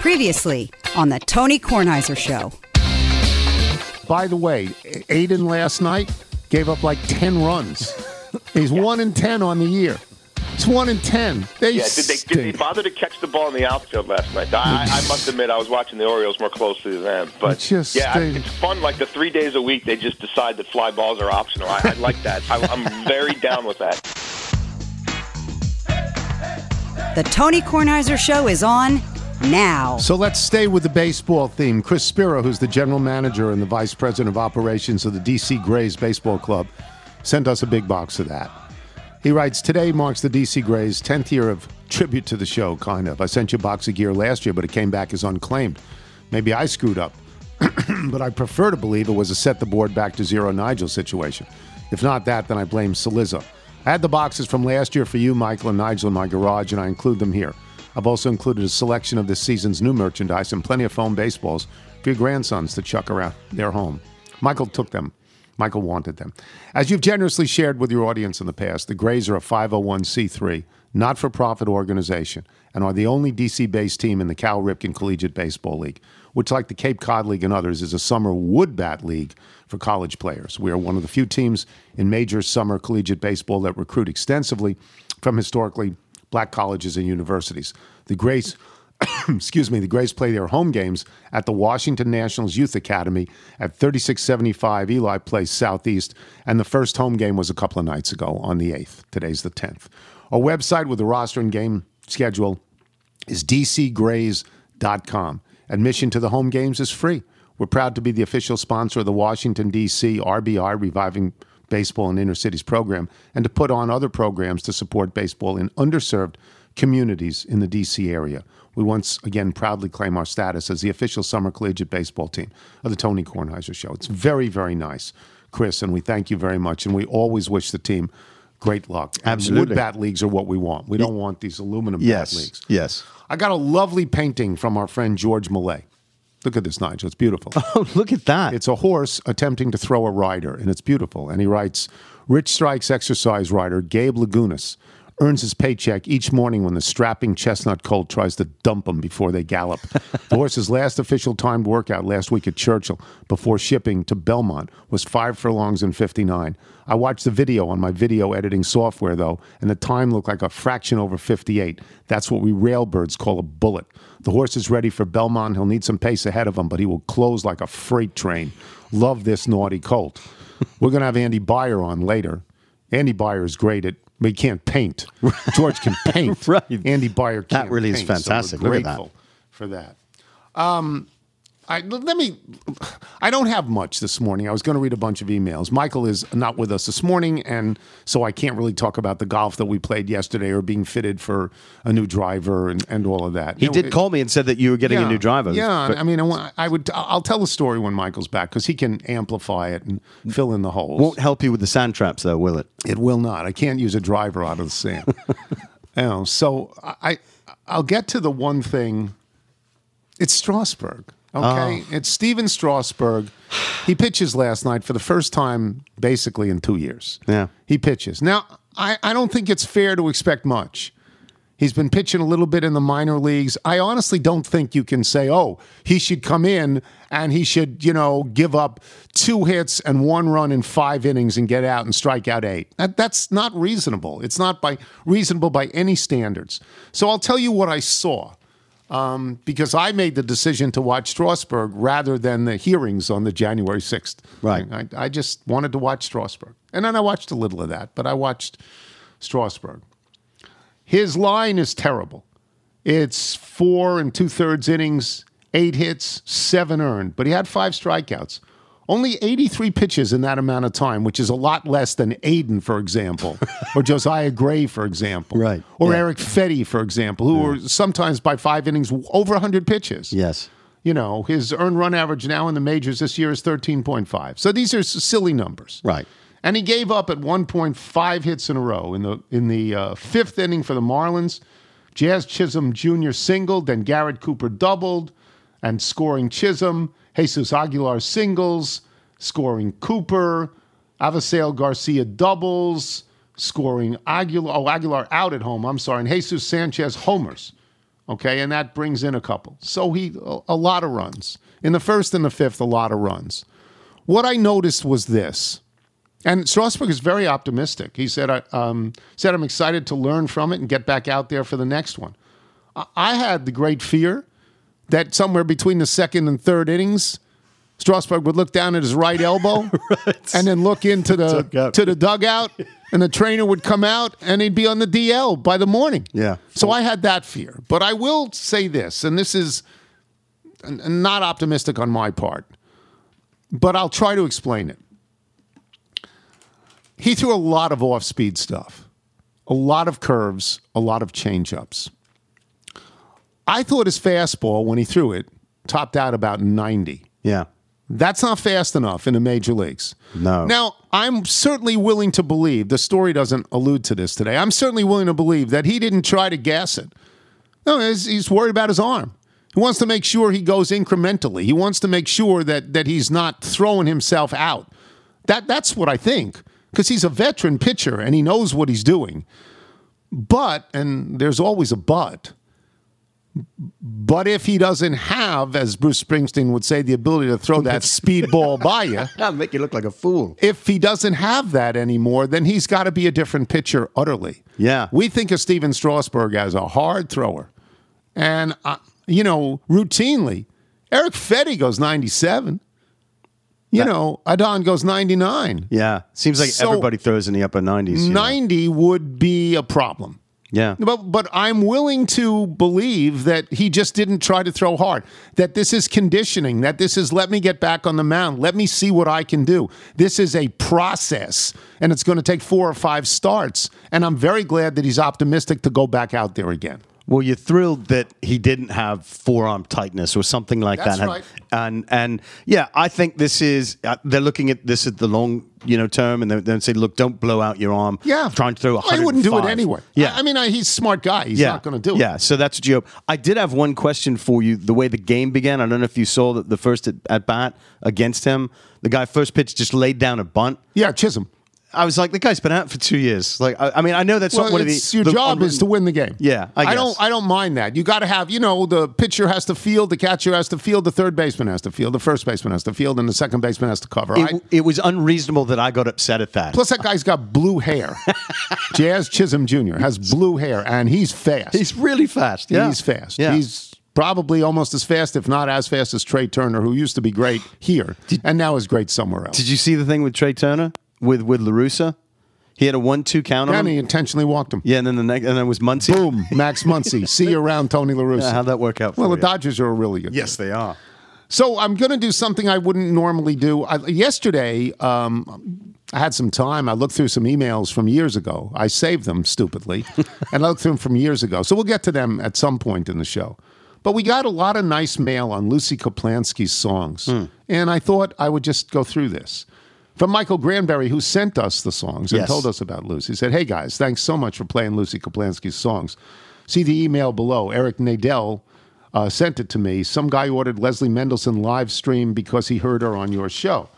Previously on the Tony Kornheiser Show. By the way, Adon last night gave up like 10 runs. He's 1 in 10 on the year. It's 1 in 10. They Yeah, did they, did they bother to catch the ball in the outfield last night? I, I must admit, I was watching the Orioles more closely than them. But It's just yeah, I- it's fun. Like the three days a week, they just decide that fly balls are optional. I, I like that. I, I'm very down with that. The Tony Kornheiser Show is on now. So let's stay with the baseball theme. Chris Spiro, who's the general manager and the vice president of operations of the DC Grays Baseball Club, sent us a big box of that. He writes, Today marks the DC Grays' 10th year of tribute to the show, kind of. I sent you a box of gear last year, but it came back as unclaimed. Maybe I screwed up. but I prefer to believe it was a set the board back to zero Nigel situation. If not that, then I blame Cillizza. I had the boxes from last year for you, Michael, and Nigel in my garage, and I include them here. I've also included a selection of this season's new merchandise and plenty of foam baseballs for your grandsons to chuck around their home. Michael took them. Michael wanted them. As you've generously shared with your audience in the past, the Grays are a 501c3, not for profit organization, and are the only DC based team in the Cal Ripken Collegiate Baseball League, which, like the Cape Cod League and others, is a summer wood bat league for college players. We are one of the few teams in major summer collegiate baseball that recruit extensively from historically black colleges and universities. The Grays excuse me, the Grays play their home games at the Washington Nationals Youth Academy at 3675 Ely Place Southeast, and the first home game was a couple of nights ago on the 8th. Today's the 10th. A website with the roster and game schedule is dcgrays.com. Admission to the home games is free. We're proud to be the official sponsor of the Washington, D.C. RBI Reviving Baseball in Inner Cities program and to put on other programs to support baseball in underserved communities in the D.C. area. We once again proudly claim our status as the official summer collegiate baseball team of the Tony Kornheiser Show. It's very, very nice, Chris, and we thank you very much. And we always wish the team great luck. Absolutely. Wood bat leagues are what we want. We don't want these aluminum Yes. bat leagues. Yes. I got a lovely painting from our friend George Millay. Look at this, Nigel. It's beautiful. Oh, look at that. It's a horse attempting to throw a rider, and it's beautiful. And he writes Rich Strikes exercise rider Gabe Lagunas earns his paycheck each morning when the strapping chestnut colt tries to dump him before they gallop. the horse's last official timed workout last week at Churchill before shipping to Belmont was five furlongs and 59. I watched the video on my video editing software, though, and the time looked like a fraction over 58. That's what we railbirds call a bullet. The horse is ready for Belmont. He'll need some pace ahead of him, but he will close like a freight train. Love this naughty colt. We're going to have Andy Beyer on later. Andy Beyer is great at, but he can't paint. George can paint. Right. Andy Beyer can't That really is paint, so fantastic. Look at that. for that. Um, I, let me. I don't have much this morning. I was going to read a bunch of emails. Michael is not with us this morning, and so I can't really talk about the golf that we played yesterday or being fitted for a new driver and, and all of that. he You know, did it- call me and said that you were getting a new driver. Yeah, but I mean, I, I, would. I'll tell the story when Michael's back because he can amplify it and fill in the holes. won't help you with the sand traps, though, will it? It will not. I can't use a driver out of the sand. you oh, know, so I, I'll get to the one thing. It's Strasburg. Okay, oh. it's Stephen Strasburg. He pitches last night for the first time, basically in two years. Yeah. he pitches now. I, I don't think it's fair to expect much. He's been pitching a little bit in the minor leagues. I honestly don't think you can say, oh, he should come in and he should, you know, give up two hits and one run in five innings and get out and strike out eight. That, that's not reasonable. It's not by reasonable by any standards. So I'll tell you what I saw um, because I made the decision to watch Strasburg rather than the hearings on the January 6th. Right. I, I just wanted to watch Strasburg. And then I watched a little of that, but I watched Strasburg. His line is terrible. It's four and two thirds innings, eight hits, seven earned, but he had five strikeouts. Only 83 pitches in that amount of time, which is a lot less than Adon, for example, or Josiah Gray, for example, Right. or Yeah. Erick Fedde, for example, who were sometimes by five innings over 100 pitches. Yes. You know, his earned run average now in the majors this year is 13.5. So these are silly numbers. Right. And he gave up at one point five hits in a row in the in the uh, fifth inning for the Marlins. Jazz Chisholm Jr. singled, then Garrett Cooper doubled, and scoring Chisholm. Jesus Aguilar singles, scoring Cooper. Avisail Garcia doubles, scoring Aguilar. Oh, Aguilar out at home. I'm sorry. And Jesus Sanchez homers. Okay, and that brings in a couple. So he a, a lot of runs in the first and the fifth, a lot of runs. What I noticed was this, and Strasburg is very optimistic. He said, I, um, said I'm excited to learn from it and get back out there for the next one. I, I had the great fear that somewhere between the second and third innings, Strasburg would look down at his right elbow right. and then look into the to the dugout, and the trainer would come out and he'd be on the DL by the morning. Yeah. So I had that fear, but I will say this, and this is not optimistic on my part, but I'll try to explain it. He threw a lot of off-speed stuff, a lot of curves, a lot of changeups. I thought his fastball when he threw it topped out about 90. Yeah. That's not fast enough in the major leagues. No. Now, I'm certainly willing to believe, the story doesn't allude to this today. I'm certainly willing to believe that he didn't try to gas it. No, he's, he's worried about his arm. He wants to make sure he goes incrementally. He wants to make sure that that he's not throwing himself out. That that's what I think because he's a veteran pitcher and he knows what he's doing. But and there's always a but. But if he doesn't have, as Bruce Springsteen would say, the ability to throw that speed ball by you, that'll make you look like a fool. If he doesn't have that anymore, then he's got to be a different pitcher utterly. Yeah. We think of Stephen Strasburg as a hard thrower. And, uh, you know, routinely, Erick Fedde goes 97. You that, know, Adon goes 99. Yeah. Seems like so everybody throws in the upper 90s. 90 know? would be a problem. Yeah. But but I'm willing to believe that he just didn't try to throw hard. That this is conditioning. That this is let me get back on the mound. Let me see what I can do. This is a process and it's going to take 4 or 5 starts and I'm very glad that he's optimistic to go back out there again. Well, you're thrilled that he didn't have forearm tightness or something like That's that. Right. And and yeah, I think this is uh, they're looking at this at the long you know term, and they're, they're look, don't blow out your arm. Yeah, trying to throw. Well, he wouldn't do it anyway. Yeah, I, I mean, I, he's a smart guy. He's yeah. not going to do it. Yeah, so that's what you hope. I did have one question for you. The way the game began, I don't know if you saw the, the first at, at bat against him. The guy first pitch just laid down a bunt. Yeah, Chisholm. I was like, the guy's been out for two years. Like, I, I mean, I know that's well, not one of the. Your the, job is to win the game. Yeah, I, I, don't. I don't mind that. You got to have. You know, the pitcher has to field, the catcher has to field, the third baseman has to field, the first baseman has to field, and the second baseman has to cover. It, I, it was unreasonable that I got upset at that. Plus, that guy's got blue hair. Jazz Chisholm Jr. has blue hair, and he's fast. He's really fast. Yeah, he's fast. Yeah. He's probably almost as fast, if not as fast, as Trea Turner, who used to be great here did, and now is great somewhere else. Did you see the thing with Trea Turner with with La Russa? He had a one-two count on yeah, him. and he intentionally walked him. Yeah, and then the next, and then it was Muncy. Boom, Max Muncy. See you around, Tony La Russa. Yeah, how'd that work out? well, the you? Dodgers are a really good. Yes, they are. So I'm going to do something I wouldn't normally do. I, yesterday, um, I had some time. I looked through some emails from years ago. I saved them stupidly, and I looked through them from years ago. So we'll get to them at some point in the show. But we got a lot of nice mail on Lucy Kaplansky's songs, Hmm. and I thought I would just go through this from Michael Granberry, who sent us the songs and Yes. told us about Lucy. He said, Hey guys, thanks so much for playing Lucy Kaplansky's songs. See the email below. Eric Nadell uh, sent it to me. Some guy ordered Leslie Mendelson live stream because he heard her on your show.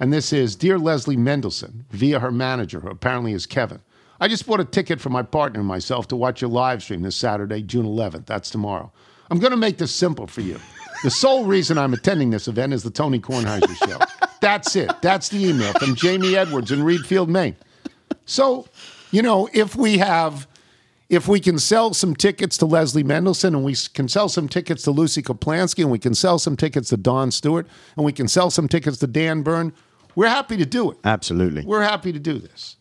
And this is Dear Leslie Mendelson, via her manager, who apparently is Kevin. I just bought a ticket for my partner and myself to watch your live stream this Saturday, June 11th. That's tomorrow. I'm going to make this simple for you. The sole reason I'm attending this event is the Tony Kornheiser show. That's it. That's the email from Jamie Edwards in Readfield, Maine. So, you know, if we have, if we can sell some tickets to Leslie Mendelson and we can sell some tickets to Lucy Kaplansky and we can sell some tickets to Don Stewart and we can sell some tickets to Dan Byrne, we're happy to do it. Absolutely. We're happy to do this.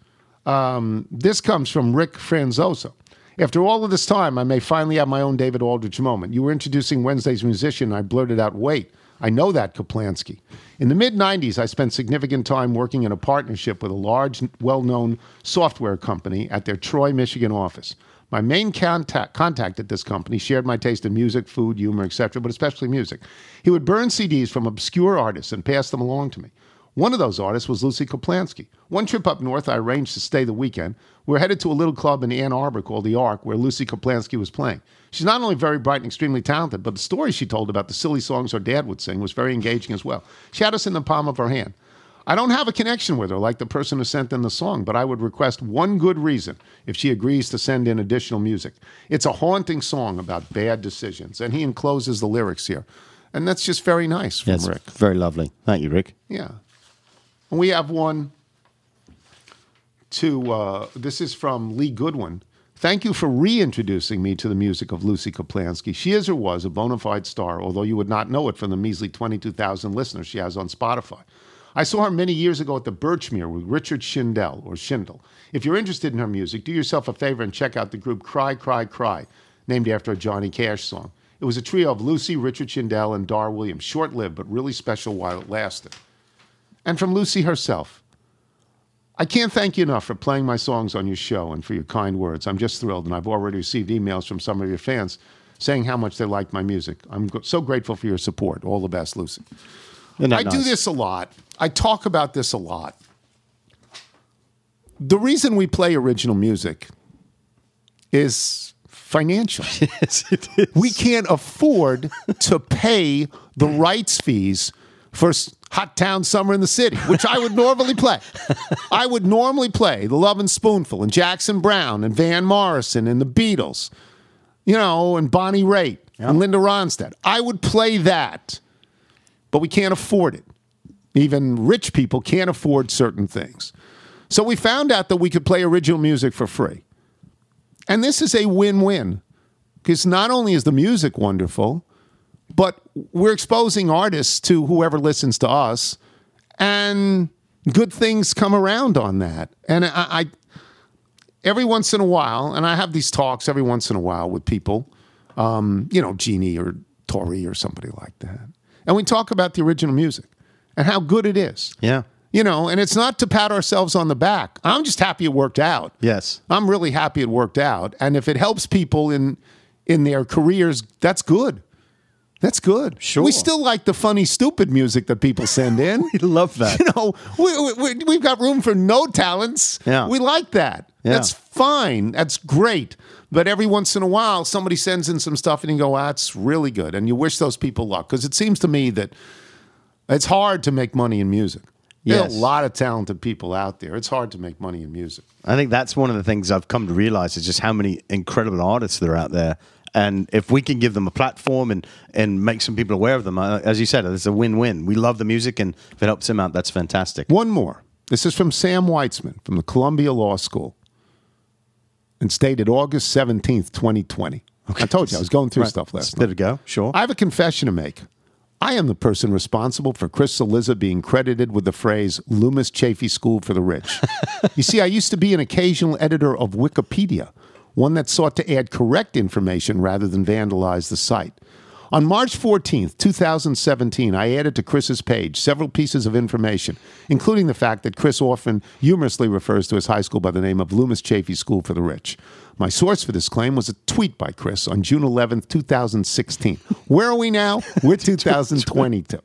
Um, this comes from Rick Franzoso. After all of this time, I may finally have my own David Aldrich moment. You were introducing Wednesday's musician, and I blurted out, wait, I know that Kaplansky. In the mid 90s, I spent significant time working in a partnership with a large, well known software company at their Troy, Michigan office. My main contact, contact at this company shared my taste in music, food, humor, etc., but especially music. He would burn CDs from obscure artists and pass them along to me. One of those artists was Lucy Kaplansky. One trip up north, I arranged to stay the weekend. We're headed to a little club in Ann Arbor called The Ark, where Lucy Kaplansky was playing. She's not only very bright and extremely talented, but the story she told about the silly songs her dad would sing was very engaging as well. She had us in the palm of her hand. I don't have a connection with her like the person who sent in the song, but I would request one good reason if she agrees to send in additional music. It's a haunting song about bad decisions, and he encloses the lyrics here. And that's just very nice from Yes, Rick. very lovely. Thank you, Rick. Yeah. And we have one to, uh, this is from Lee Goodwin. Thank you for reintroducing me to the music of Lucy Kaplansky. She is or was a bona fide star, although you would not know it from the measly 22,000 listeners she has on Spotify. I saw her many years ago at the Birchmere with Richard Shindell or Shindell. If you're interested in her music, do yourself a favor and check out the group Cry, Cry, Cry, named after a Johnny Cash song. It was a trio of Lucy, Richard Shindell, and Dar Williams, short lived but really special while it lasted. And from Lucy herself, I can't thank you enough for playing my songs on your show and for your kind words. I'm just thrilled, and I've already received emails from some of your fans saying how much they like my music. I'm so grateful for your support. All the best, Lucy. I do this a lot. I talk about this a lot. The reason we play original music is financial. Yes, it is. we can't afford to pay the rights fees for Hot Town Summer in the City, which I would normally play. I would normally play The Lovin' Spoonful and Jackson Browne and Van Morrison and the Beatles, you know, and Bonnie Raitt and Linda Ronstadt. I would play that, but we can't afford it. Even rich people can't afford certain things. So we found out that we could play original music for free. And this is a win win because not only is the music wonderful, but we're exposing artists to whoever listens to us, and good things come around on that. And I, I every once in a while, and I have these talks every once in a while with people, um, you know, Jeannie or Tori or somebody like that, and we talk about the original music and how good it is. Yeah. You know, and it's not to pat ourselves on the back. I'm just happy it worked out. Yes. I'm really happy it worked out. And if it helps people in in their careers, that's good. That's good. Sure. We still like the funny, stupid music that people send in. We love that. You know, we, we, we've got room for no talents. Yeah. We like that. Yeah. That's fine. That's great. But every once in a while, somebody sends in some stuff and you go, ah, that's really good. And you wish those people luck. Because it seems to me that it's hard to make money in music. There are a lot of talented people out there. It's hard to make money in music. I think that's one of the things I've come to realize is just how many incredible artists there are out there. And if we can give them a platform and, and make some people aware of them, uh, as you said, it's a win win. We love the music, and if it helps them out, that's fantastic. One more. This is from Sam Weitzman from the Columbia Law School and stated August 17th, 2020. I told you I was going through Right. stuff last There night. we go. Sure. I have a confession to make. I am the person responsible for Chris Cillizza being credited with the phrase Loomis Chafee School for the Rich. you see, I used to be an occasional editor of Wikipedia, one that sought to add correct information rather than vandalize the site. On March 14, 2017, I added to Chris's page several pieces of information, including the fact that Chris often humorously refers to his high school by the name of Loomis Chafee School for the Rich. My source for this claim was a tweet by Chris on June 11, 2016. Where are we now? We're 2022.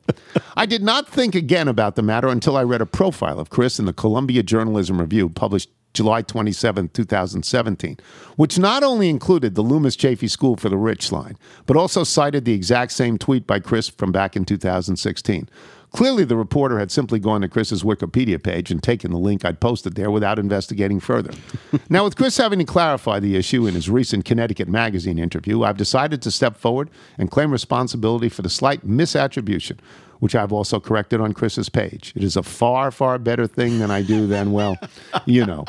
I did not think again about the matter until I read a profile of Chris in the Columbia Journalism Review published July 27, 2017, which not only included the Loomis Chafee School for the Rich line, but also cited the exact same tweet by Chris from back in 2016. Clearly, the reporter had simply gone to Chris's Wikipedia page and taken the link I'd posted there without investigating further. now, with Chris having to clarify the issue in his recent Connecticut Magazine interview, I've decided to step forward and claim responsibility for the slight misattribution, which I've also corrected on Chris's page. It is a far, far better thing than I do than, well, you know.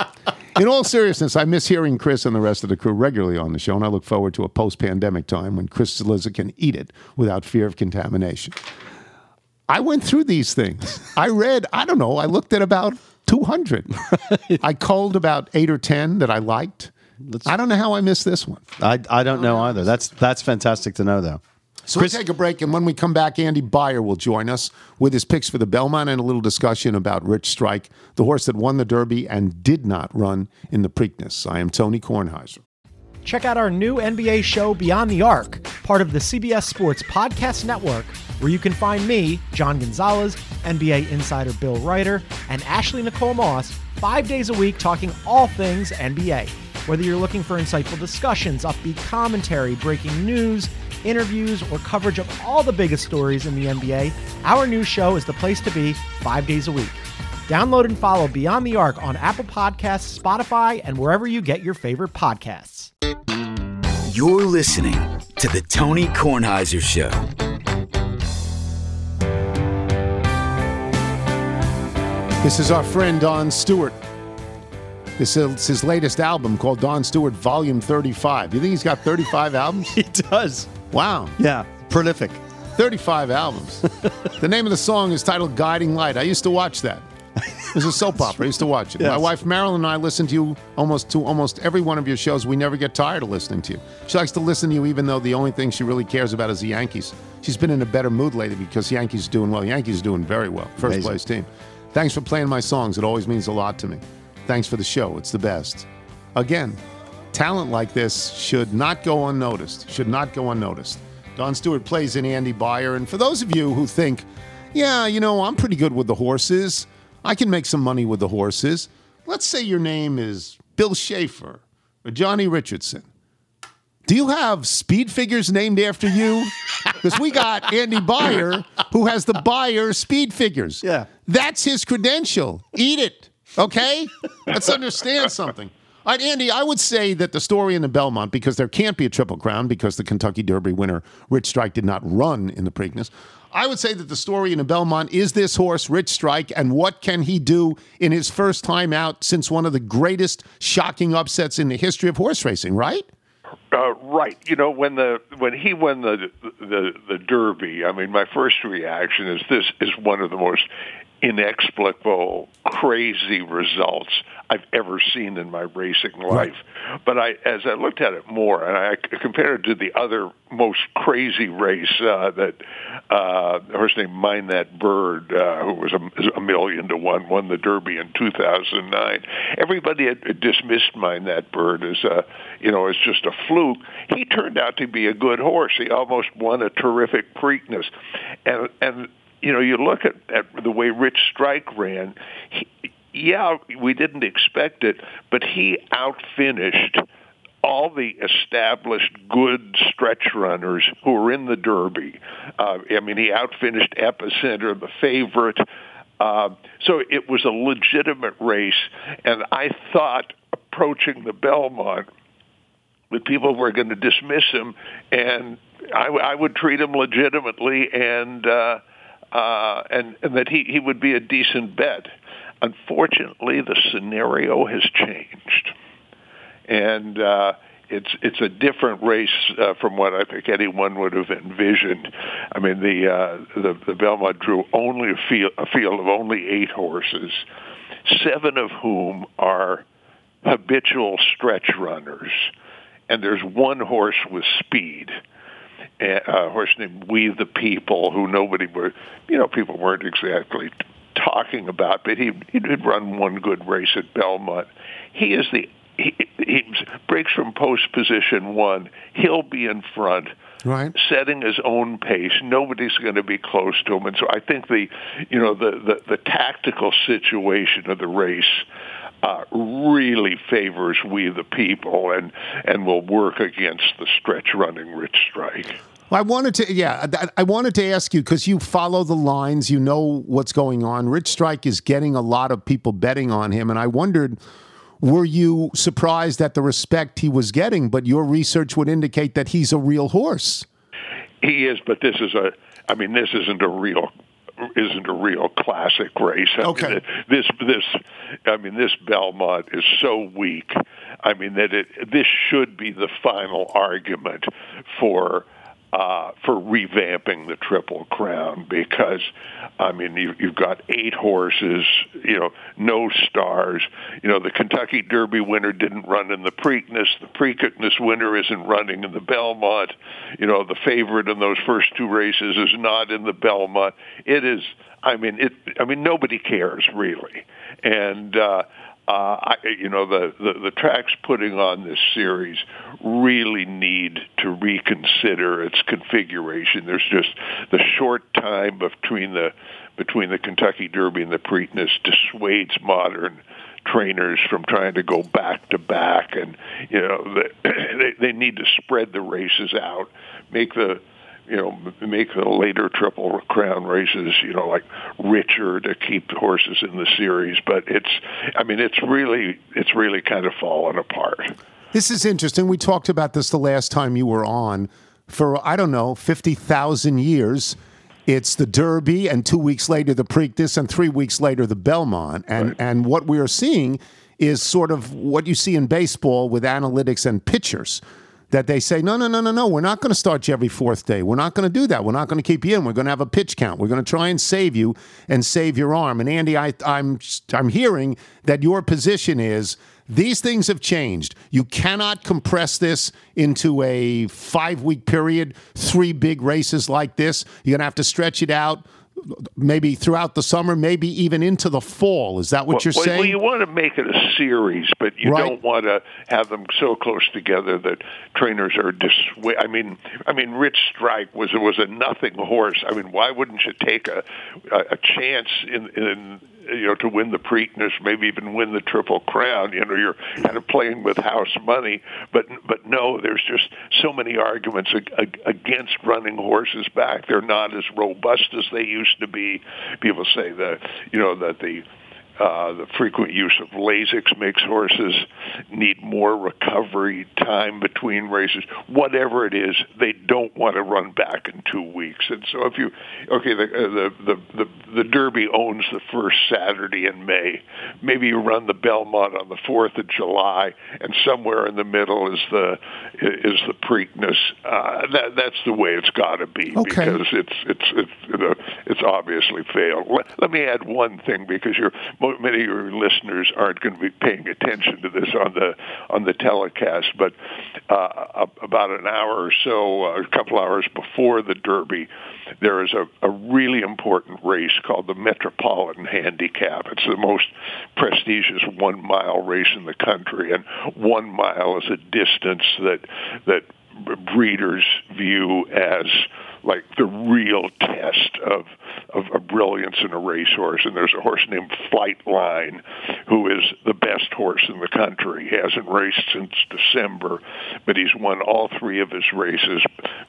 In all seriousness, I miss hearing Chris and the rest of the crew regularly on the show, and I look forward to a post pandemic time when Chris Cillizza can eat it without fear of contamination. I went through these things. I read, I don't know, I looked at about 200. I culled about eight or 10 that I liked. I don't know how I missed this one. I, I don't know either. That's that's fantastic to know, though. So we'll take a break, and when we come back, Andy Beyer will join us with his picks for the Belmont and a little discussion about Rich Strike, the horse that won the Derby and did not run in the Preakness. I am Tony Kornheiser. Check out our new NBA show, Beyond the Arc, part of the CBS Sports Podcast Network, where you can find me, John Gonzalez, NBA insider Bill Reiter, and Ashley Nicole Moss five days a week talking all things NBA. Whether you're looking for insightful discussions, upbeat commentary, breaking news, interviews, or coverage of all the biggest stories in the NBA, our new show is the place to be five days a week. Download and follow Beyond the Arc on Apple Podcasts, Spotify, and wherever you get your favorite podcasts. You're listening to The Tony Kornheiser Show. This is our friend Don Stewart. This is his latest album called Don Stewart Volume 35. You think he's got 35 albums? He does. Wow. Yeah, prolific. 35 albums. the name of the song is titled Guiding Light. I used to watch that. It was a soap opera. I used to watch it. My wife Marilyn and I listen to you almost to almost every one of your shows. We never get tired of listening to you. She likes to listen to you even though the only thing she really cares about is the Yankees. She's been in a better mood lately because Yankees are doing well. Yankees are doing very well. First Amazing. place team. Thanks for playing my songs. It always means a lot to me. Thanks for the show. It's the best. Again, talent like this should not go unnoticed. Should not go unnoticed. Don Stewart plays in Andy Beyer. And for those of you who think, yeah, you know, I'm pretty good with the horses, I can make some money with the horses. Let's say your name is Bill Schaefer or Johnny Richardson. Do you have speed figures named after you? Because we got Andy Beyer, who has the Beyer speed figures. Yeah. That's his credential. Eat it, okay? Let's understand something. All right, Andy, I would say that the story in the Belmont, because there can't be a Triple Crown because the Kentucky Derby winner, Rich Strike, did not run in the Preakness. I would say that the story in the Belmont is this horse, Rich Strike, and what can he do in his first time out since one of the greatest shocking upsets in the history of horse racing, right? Uh, right. You know, when the when he won the the the Derby, I mean, my first reaction is this is one of the most inexplicable, crazy results I've ever seen in my racing life. But I, as I looked at it more, and I compared it to the other most crazy race uh, that uh, horse named Mine That Bird, uh, who was a, a million to one, won the Derby in 2009. Everybody had dismissed Mine That Bird as a, you know, as just a fluke. He turned out to be a good horse. He almost won a terrific Preakness, and and you know, you look at, at the way Rich Strike ran. He, yeah, we didn't expect it, but he outfinished all the established good stretch runners who were in the Derby. Uh, I mean, he outfinished Epicenter, the favorite. Uh, so it was a legitimate race, and I thought approaching the Belmont that people were going to dismiss him, and I, I would treat him legitimately, and uh, uh, and, and that he, he would be a decent bet. Unfortunately, the scenario has changed, and uh, it's it's a different race uh, from what I think anyone would have envisioned. I mean, the uh, the, the Belmont drew only a field, a field of only eight horses, seven of whom are habitual stretch runners, and there's one horse with speed a horse named We the People, who nobody were, you know, people weren't exactly talking about, but he he did run one good race at Belmont. He is the he, he breaks from post position one. He'll be in front. Right. Setting his own pace, nobody's going to be close to him, and so I think the, you know, the the, the tactical situation of the race uh, really favors we the people and and will work against the stretch running Rich Strike. Well, I wanted to, yeah, I- wanted to ask you because you follow the lines, you know what's going on. Rich Strike is getting a lot of people betting on him, and I wondered, were you surprised at the respect he was getting? But your research would indicate that he's a real horse. He is, but this is a. I mean, this isn't a real isn't a real classic race. I Okay. Mean, this this I mean this Belmont is so weak. I mean that it this should be the final argument for uh, for revamping the Triple Crown because I mean you, you've got eight horses, you know, no stars. You know, the Kentucky Derby winner didn't run in the Preakness. The Preakness winner isn't running in the Belmont. You know, the favorite in those first two races is not in the Belmont. It is. I mean, it. I mean, nobody cares really, and. uh Uh, I, you know, the, the, the tracks putting on this series really need to reconsider its configuration. There's just the short time between the between the Kentucky Derby and the Preakness dissuades modern trainers from trying to go back to back, and you know the, they they need to spread the races out, make the you know, make the later Triple Crown races, you know, like richer to keep the horses in the series. But it's, I mean, it's really, it's really kind of fallen apart. This is interesting. We talked about this the last time you were on. For I don't know, fifty thousand years, it's the Derby, and two weeks later the Preakness, and three weeks later the Belmont. And Right. and what we are seeing is sort of what you see in baseball with analytics and pitchers. That they say, no, no, no, no, no, we're not going to start you every fourth day. We're not going to do that. We're not going to keep you in. We're going to have a pitch count. We're going to try and save you and save your arm. And Andy, I, I'm I'm hearing that your position is these things have changed. You cannot compress this into a five week period, three big races like this. You're going to have to stretch it out maybe throughout the summer, maybe even into the fall. Is that what you're well, saying? Well, you want to make it a series, but you Right. don't want to have them so close together that trainers are dissuaded. I mean, I mean, Rich Strike was was a nothing horse. I mean, why wouldn't you take a a, a chance in in you know to win the Preakness, maybe even win the Triple Crown? You know, you're kind of playing with house money, but but no, there's just so many arguments ag- ag- against running horses back. They're not as robust as they used to be. People say that you know that the uh, the frequent use of Lasix makes horses need more recovery time between races. Whatever it is, they don't want to run back in two weeks. And so, if you okay, the uh, the, the the the Derby owns the first Saturday in May. Maybe you run the Belmont on the Fourth of July, and somewhere in the middle is the is the Preakness. Uh, that that's the way it's got to be Okay. because it's it's it's you know, it's obviously failed. Let, let me add one thing because you're, many of your listeners aren't going to be paying attention to this on the on the telecast, but uh, about an hour or so, uh, a couple hours before the Derby, there is a, a really important race called the Metropolitan Handicap. It's the most prestigious one mile race in the country, and one mile is a distance that that breeders view as like the real test of, of of brilliance in a racehorse. And there's a horse named Flightline, who is the best horse in the country. He hasn't raced since December, but he's won all three of his races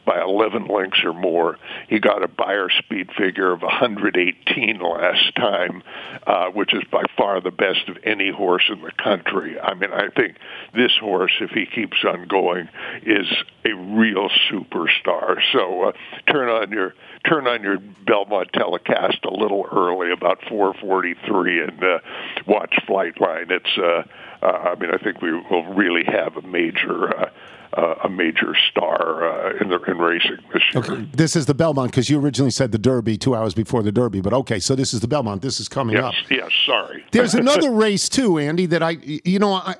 by 11 lengths or more. He got a Beyer speed figure of 118 last time, uh, which is by far the best of any horse in the country. I mean, I think this horse, if he keeps on going, is a real superstar. So uh, turn on your turn on your Belmont telecast a little early, about 4:43, and uh, watch Flightline. It's uh, uh, I mean, I think we will really have a major. Uh, uh, a major star uh, in the in racing this year. Okay, this is the Belmont because you originally said the Derby two hours before the Derby, but okay, so this is the Belmont. This is coming Yes, up. yes. Sorry. There's another race too, Andy. That I, you know, I,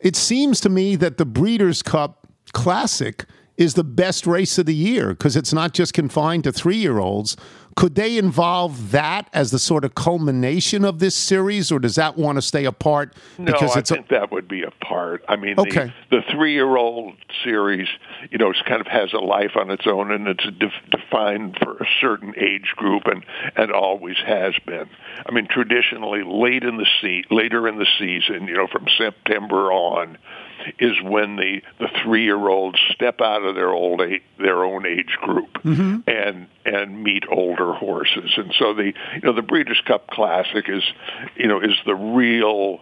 it seems to me that the Breeders' Cup Classic is the best race of the year because it's not just confined to three-year-olds. Could they involve that as the sort of culmination of this series, or does that want to stay apart No, because I it's a, think that would be a part. I mean, Okay. the, the three-year-old series, you know, it's kind of has a life on its own, and it's def- defined for a certain age group, and and always has been. I mean, traditionally, late in the se- later in the season, you know, from September on, is when the the three-year-olds step out of their old age, their own age group mm-hmm. and and meet older horses, and so the you know the Breeders' Cup Classic is you know is the real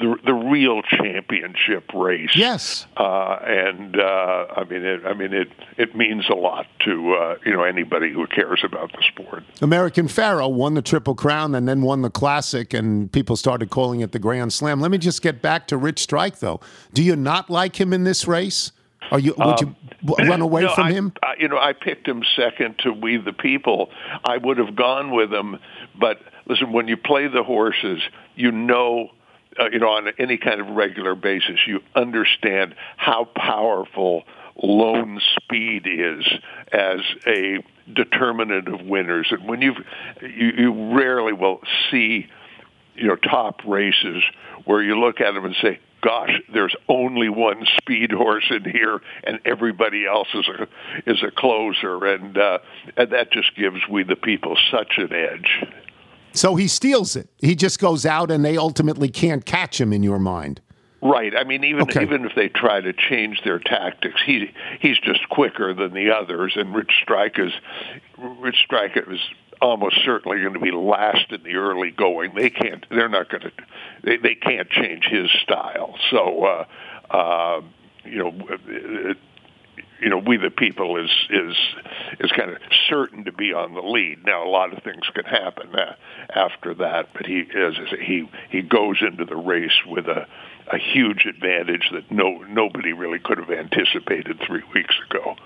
the, the real championship race. yes. Uh, and uh, I mean, it, I mean, it it means a lot to uh, you know anybody who cares about the sport. American Pharoah won the Triple Crown and then won the Classic, and people started calling it the Grand Slam. Let me just get back to Rich Strike, though. Do you not like him in this race? Are you would you w- run away Um, No, from I- him? I, you know, I picked him second to We the People. I would have gone with him, but listen, when you play the horses, you know. Uh, you know, on any kind of regular basis, you understand how powerful lone speed is as a determinant of winners. And when you've, you you rarely will see you know top races where you look at them and say gosh there's only one speed horse in here and everybody else is a is a closer and uh and that just gives we the people such an edge So he steals it. He just goes out, and they ultimately can't catch him. In your mind, Right. I mean, even Okay. even if they try to change their tactics, he he's just quicker than the others. And Rich Strike is Rich Strike is almost certainly going to be last in the early going. They can't. They're not going to. They they can't change his style. So, uh, uh, you know. You know, we the people is is is kind of certain to be on the lead. Now, a lot of things can happen uh, after that, but he is he he goes into the race with a a huge advantage that no nobody really could have anticipated three weeks ago.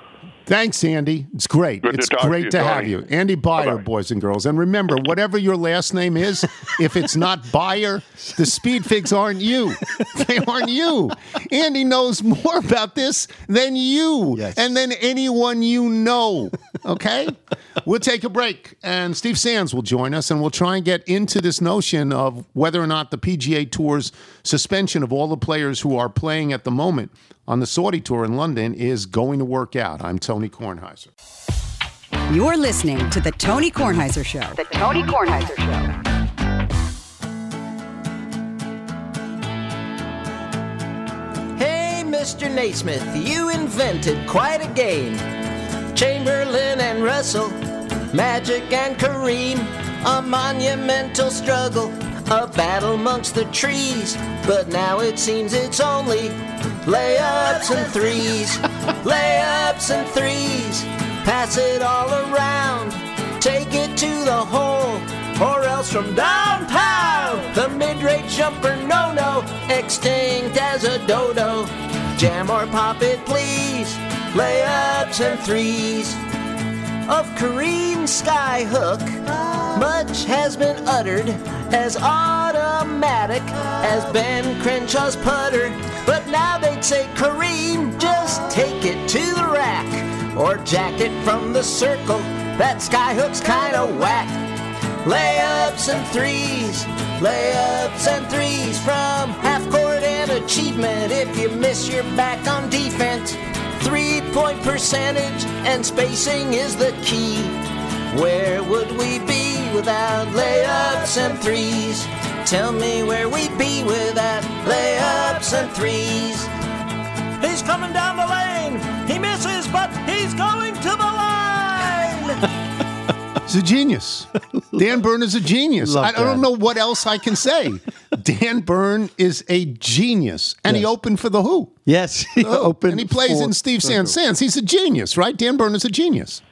Thanks, Andy. It's great. Good to it's to great you, to, have you. Andy Beyer, Bye-bye. boys and girls. And remember, whatever your last name is, if it's not Beyer, the speed figs aren't you. They aren't you. Andy knows more about this than you Yes. and than anyone you know. Okay? we'll take a break, and Steve Sands will join us, and we'll try and get into this notion of whether or not the PGA Tour's suspension of all the players who are playing at the moment on the Saudi Tour in London is going to work out. I'm Tony Kornheiser. You're listening to The Tony Kornheiser Show. The Tony Kornheiser Show. Hey, Mr. Naismith, you invented quite a game. Chamberlain and Russell, Magic and Kareem, a monumental struggle, a battle amongst the trees. But now it seems it's only layups and threes, layups and threes. Pass it all around, take it to the hole, or else from downtown. The mid-range jumper, no no, extinct as a dodo. Jam or pop it, please. Layups and threes of Kareem Skyhook. Much has been uttered as automatic as Ben Crenshaw's putter. But now they'd say, Kareem, just take it to the rack or jack it from the circle. That Skyhook's kinda whack. Layups and threes, layups and threes from half court achievement. If you miss your back on defense, three point percentage and spacing is the key. Where would we be without layups and threes? Tell me where we'd be without layups and threes. He's coming down the lane. He misses, but he's going to the line. He's a genius. Dan Byrne is a genius. I, I don't know what else I can say. Dan Byrne is a genius, and he opened for the Who. Yes, he Oh, opened and he plays for- in Steve Sands. Sands. He's a genius, right? Dan Byrne is a genius.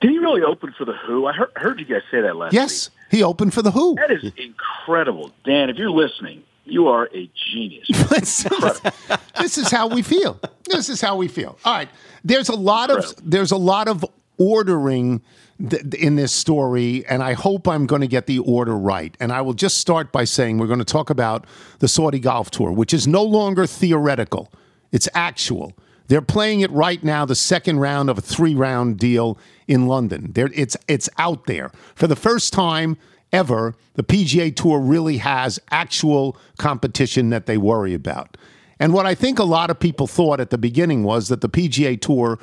Did he really open for the Who? I heard, heard you guys say that last Yes, week. he opened for the Who. That is incredible, Dan. If you're listening, you are a genius. this is how we feel. This is how we feel. All right. There's a lot of there's a lot of ordering th- in this story, and I hope I'm going to get the order right. And I will just start by saying we're going to talk about the Saudi Golf Tour, which is no longer theoretical; it's actual. They're playing it right now, the second round of a three-round deal in London. It's it's out there for the first time ever. The PGA Tour really has actual competition that they worry about. And what I think a lot of people thought at the beginning was that the PGA Tour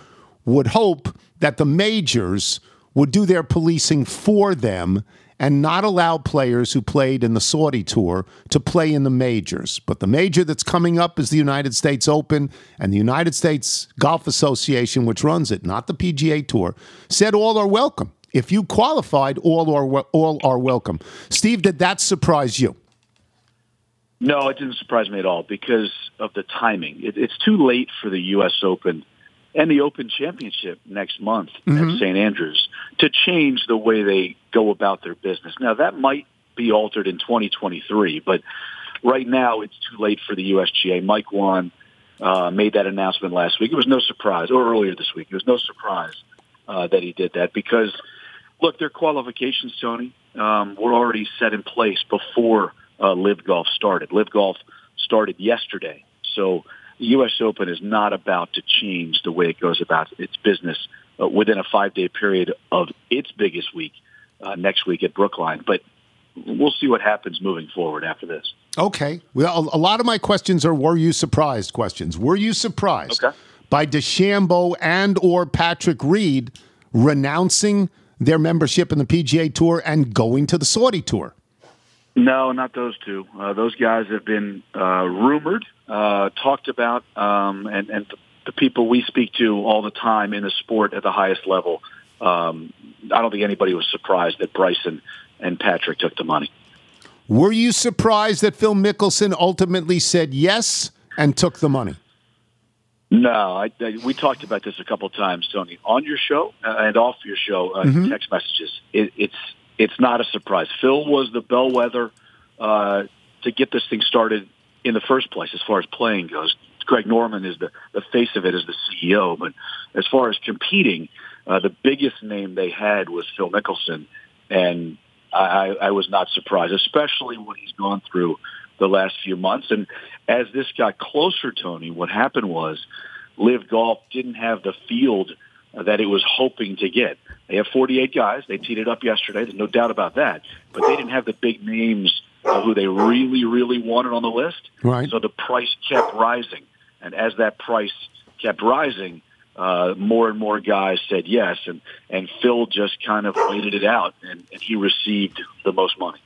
would hope that the majors would do their policing for them and not allow players who played in the Saudi Tour to play in the majors. But the major that's coming up is the United States Open, and the United States Golf Association, which runs it, not the PGA Tour, said all are welcome. If you qualified, all are all are welcome. Steve, did that surprise you? No, it didn't surprise me at all because of the timing. It, it's too late for the U.S. Open and the Open Championship next month Mhm. at St. Andrews to change the way they go about their business. Now, that might be altered in 2023, but right now it's too late for the USGA. Mike Whan uh, made that announcement last week. It was no surprise, or earlier this week. It was no surprise uh, that he did that because, look, their qualifications, Tony, um, were already set in place before uh, Live Golf started. Live Golf started yesterday, so the U.S. Open is not about to change the way it goes about its business uh, within a five-day period of its biggest week uh, next week at Brookline. But we'll see what happens moving forward after this. Okay. Well, a lot of my questions are were you surprised questions. Were you surprised by DeChambeau and or Patrick Reed renouncing their membership in the PGA Tour and going to the Saudi Tour? No, not those two. Uh, those guys have been uh, rumored, uh, talked about, um, and, and the, people we speak to all the time in the sport at the highest level. Um, I don't think anybody was surprised that Bryson and Patrick took the money. Were you surprised that Phil Mickelson ultimately said yes and took the money? No, I, I, we talked about this a couple of times, Tony, on your show uh, and off your show, uh, Mhm. text messages. It, it's it's not a surprise. Phil was the bellwether uh, to get this thing started in the first place, as far as playing goes. Greg Norman is the the face of it as the CEO, but as far as competing, uh, the biggest name they had was Phil Mickelson, and I, I, I was not surprised, especially what he's gone through the last few months. And as this got closer, Tony, what happened was LIV Golf didn't have the field that it was hoping to get. They have 48 guys. They teed it up yesterday. There's no doubt about that. But they didn't have the big names uh, who they really, really wanted on the list. Right. So the price kept rising. And as that price kept rising, uh, more and more guys said yes. And, and Phil just kind of waited it out, and, and he received the most money.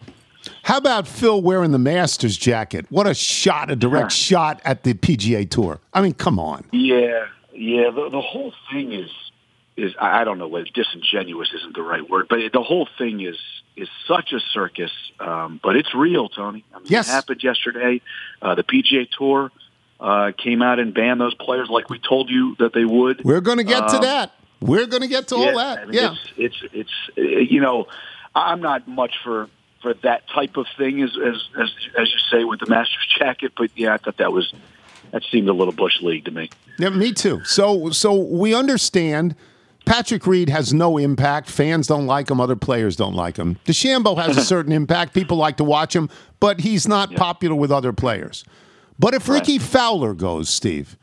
How about Phil wearing the Masters jacket? What a shot, a direct shot at the PGA Tour. I mean, come on. Yeah, yeah. The, the whole thing is is I don't know whether disingenuous isn't the right word, but the whole thing is is such a circus. Um, but it's real, Tony. I mean, Yes. it happened yesterday. Uh, the PGA Tour uh, came out and banned those players like we told you that they would. We're going to get to Um, that. We're going to get to all that. I mean, yeah. it's, it's it's you know, I'm not much for for that type of thing as as as, as you say with the Masters jacket, but yeah, I thought that was that seemed a little bush league to me. Yeah, me too. So, so we understand. Patrick Reed has no impact. Fans don't like him. Other players don't like him. DeChambeau has a certain impact. People like to watch him, but he's not popular with other players. But if Rickie Fowler goes, Steve,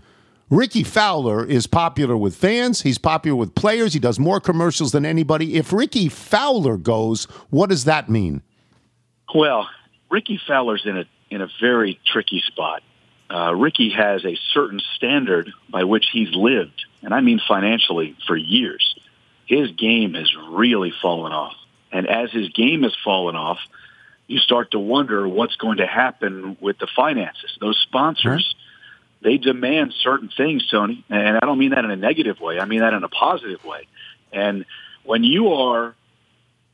Rickie Fowler is popular with fans. He's popular with players. He does more commercials than anybody. If Rickie Fowler goes, what does that mean? Well, Rickie Fowler's in a in a very tricky spot. Uh, Rickie has a certain standard by which he's lived, and I mean financially, for years. His game has really fallen off, and as his game has fallen off, you start to wonder what's going to happen with the finances. Those sponsors, they demand certain things, Tony, and I don't mean that in a negative way. I mean that in a positive way. And when you are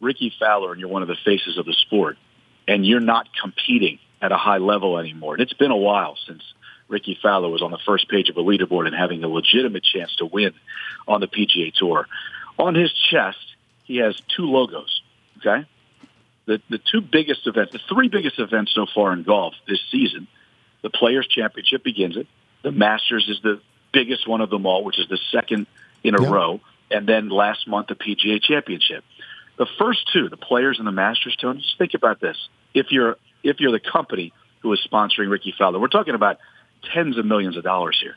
Rickie Fowler and you're one of the faces of the sport, and you're not competing at a high level anymore. And it's been a while since Rickie Fowler was on the first page of a leaderboard and having a legitimate chance to win on the PGA Tour. On his chest, he has two logos. Okay, the the two biggest events, the three biggest events so far in golf this season. The Players Championship begins it. The Masters is the biggest one of them all, which is the second in a Yeah. row, and then last month the PGA Championship. The first two, the Players and the Masters, Tony. Just think about this: if you're if you're the company who is sponsoring Rickie Fowler, we're talking about tens of millions of dollars here.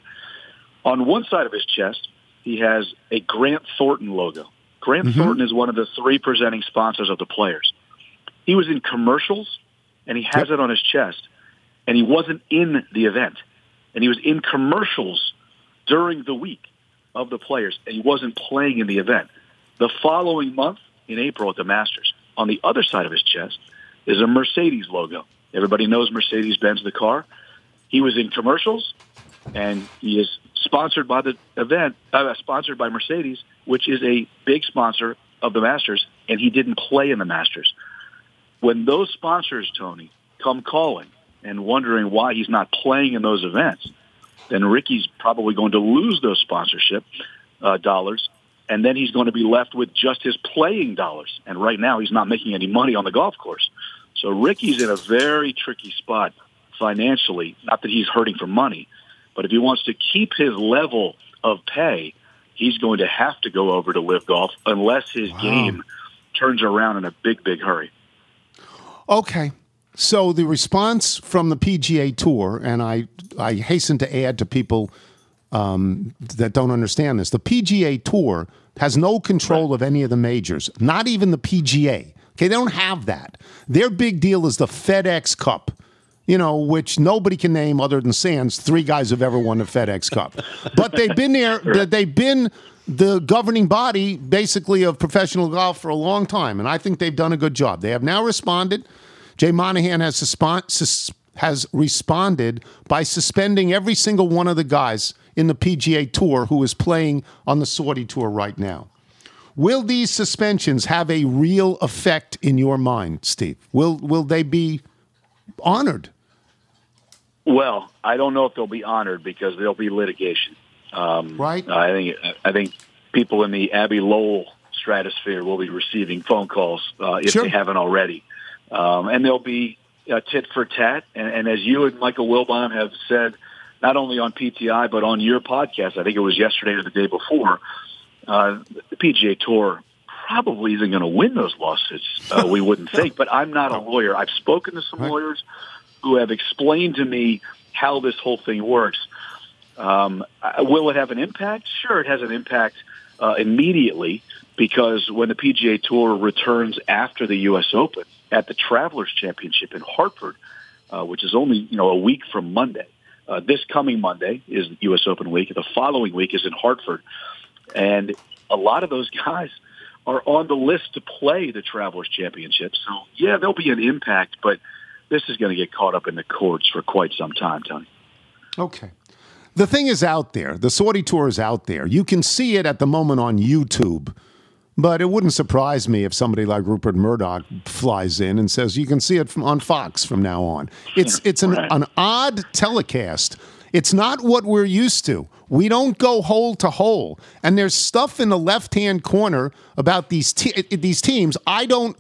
On one side of his chest, he has a Grant Thornton logo. Grant mm-hmm. Thornton is one of the three presenting sponsors of the Players. He was in commercials, and he has it on his chest, and he wasn't in the event, and he was in commercials during the week of the Players, and he wasn't playing in the event. The following month, in April at the Masters, on the other side of his chest is a Mercedes logo. Everybody knows Mercedes-Benz, the car. He was in commercials, and he is sponsored by the event, uh, sponsored by Mercedes, which is a big sponsor of the Masters, and he didn't play in the Masters. When those sponsors, Tony, come calling and wondering why he's not playing in those events, then Rickie's probably going to lose those sponsorship uh, dollars, and then he's going to be left with just his playing dollars. And right now, he's not making any money on the golf course. So Rickie's in a very tricky spot financially. Not that he's hurting for money, but if he wants to keep his level of pay, he's going to have to go over to LIV golf unless his game turns around in a big, big hurry. Okay. So the response from the PGA Tour, and I, I hasten to add to people um, that don't understand this, the PGA Tour has no control of any of the majors, not even the PGA. Okay, they don't have that. Their big deal is the FedEx Cup, you know, which nobody can name other than Sands. Three guys have ever won the FedEx Cup, but they've been there. They've been the governing body, basically, of professional golf for a long time, and I think they've done a good job. They have now responded. Jay Monahan has, suspend, sus, has responded by suspending every single one of the guys in the PGA Tour who is playing on the Saudi Tour right now. Will these suspensions have a real effect in your mind, Steve? Will will they be honored? Well, I don't know if they'll be honored because there'll be litigation. Um, right. I think I think people in the Abbe Lowell stratosphere will be receiving phone calls uh, if Sure. they haven't already, um, and there'll be uh, tit for tat. And, and as you and Michael Wilbon have said, not only on PTI but on your podcast, I think it was yesterday or the day before, uh, the PGA Tour probably isn't going to win those lawsuits. Uh, we wouldn't think, but I'm not a lawyer. I've spoken to some lawyers who have explained to me how this whole thing works. Um, will it have an impact? Sure, it has an impact uh, immediately because when the PGA Tour returns after the U.S. Open at the Travelers Championship in Hartford, uh, which is only you know a week from Monday. Uh, this coming Monday is U.S. Open week. The following week is in Hartford, and a lot of those guys are on the list to play the Travelers Championship. So yeah, there'll be an impact, but this is going to get caught up in the courts for quite some time, Tony. Okay. The thing is out there. The Saudi tour is out there. You can see it at the moment on YouTube. But it wouldn't surprise me if somebody like Rupert Murdoch flies in and says you can see it from, on Fox from now on. It's it's an, an odd telecast. It's not what we're used to. We don't go hole to hole. And there's stuff in the left-hand corner about these te- these teams. I don't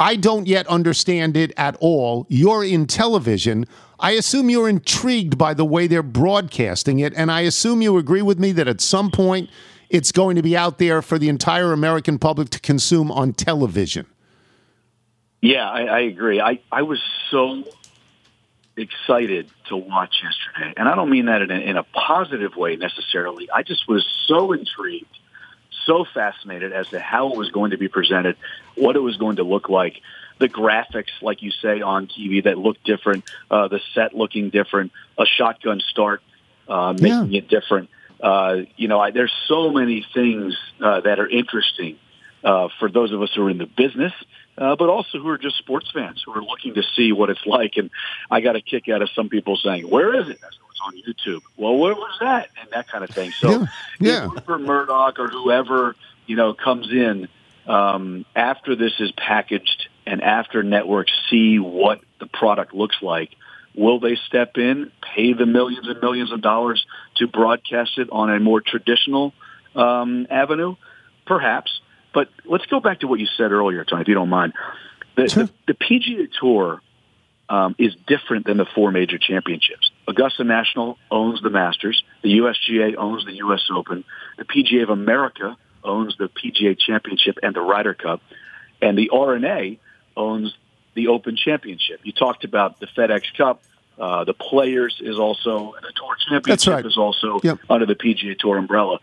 I don't yet understand it at all. You're in television. I assume you're intrigued by the way they're broadcasting it, and I assume you agree with me that at some point it's going to be out there for the entire American public to consume on television. Yeah, I, I agree. I, I was so excited to watch yesterday, and I don't mean that in a, in a positive way necessarily. I just was so intrigued, so fascinated as to how it was going to be presented, what it was going to look like, the graphics, like you say, on TV that look different, uh, the set looking different, a shotgun start uh, making it different. Uh, you know, I, there's so many things uh, that are interesting uh, for those of us who are in the business, uh, but also who are just sports fans who are looking to see what it's like. And I got a kick out of some people saying, "Where is it?" I said, "It's on YouTube." Well, where was that? And that kind of thing. So, yeah. if Rupert Murdoch or whoever you know comes in um, after this is packaged and after networks see what the product looks like, will they step in, pay the millions and millions of dollars to broadcast it on a more traditional um, avenue? Perhaps. But let's go back to what you said earlier, Tony, if you don't mind. The, the, the PGA Tour um, is different than the four major championships. Augusta National owns the Masters. The USGA owns the U.S. Open. The PGA of America owns the PGA Championship and the Ryder Cup. And the R&A owns the Open Championship. You talked about the FedEx Cup. Uh, the Players is also, the Tour Championship right. is also Yep. under the PGA Tour umbrella.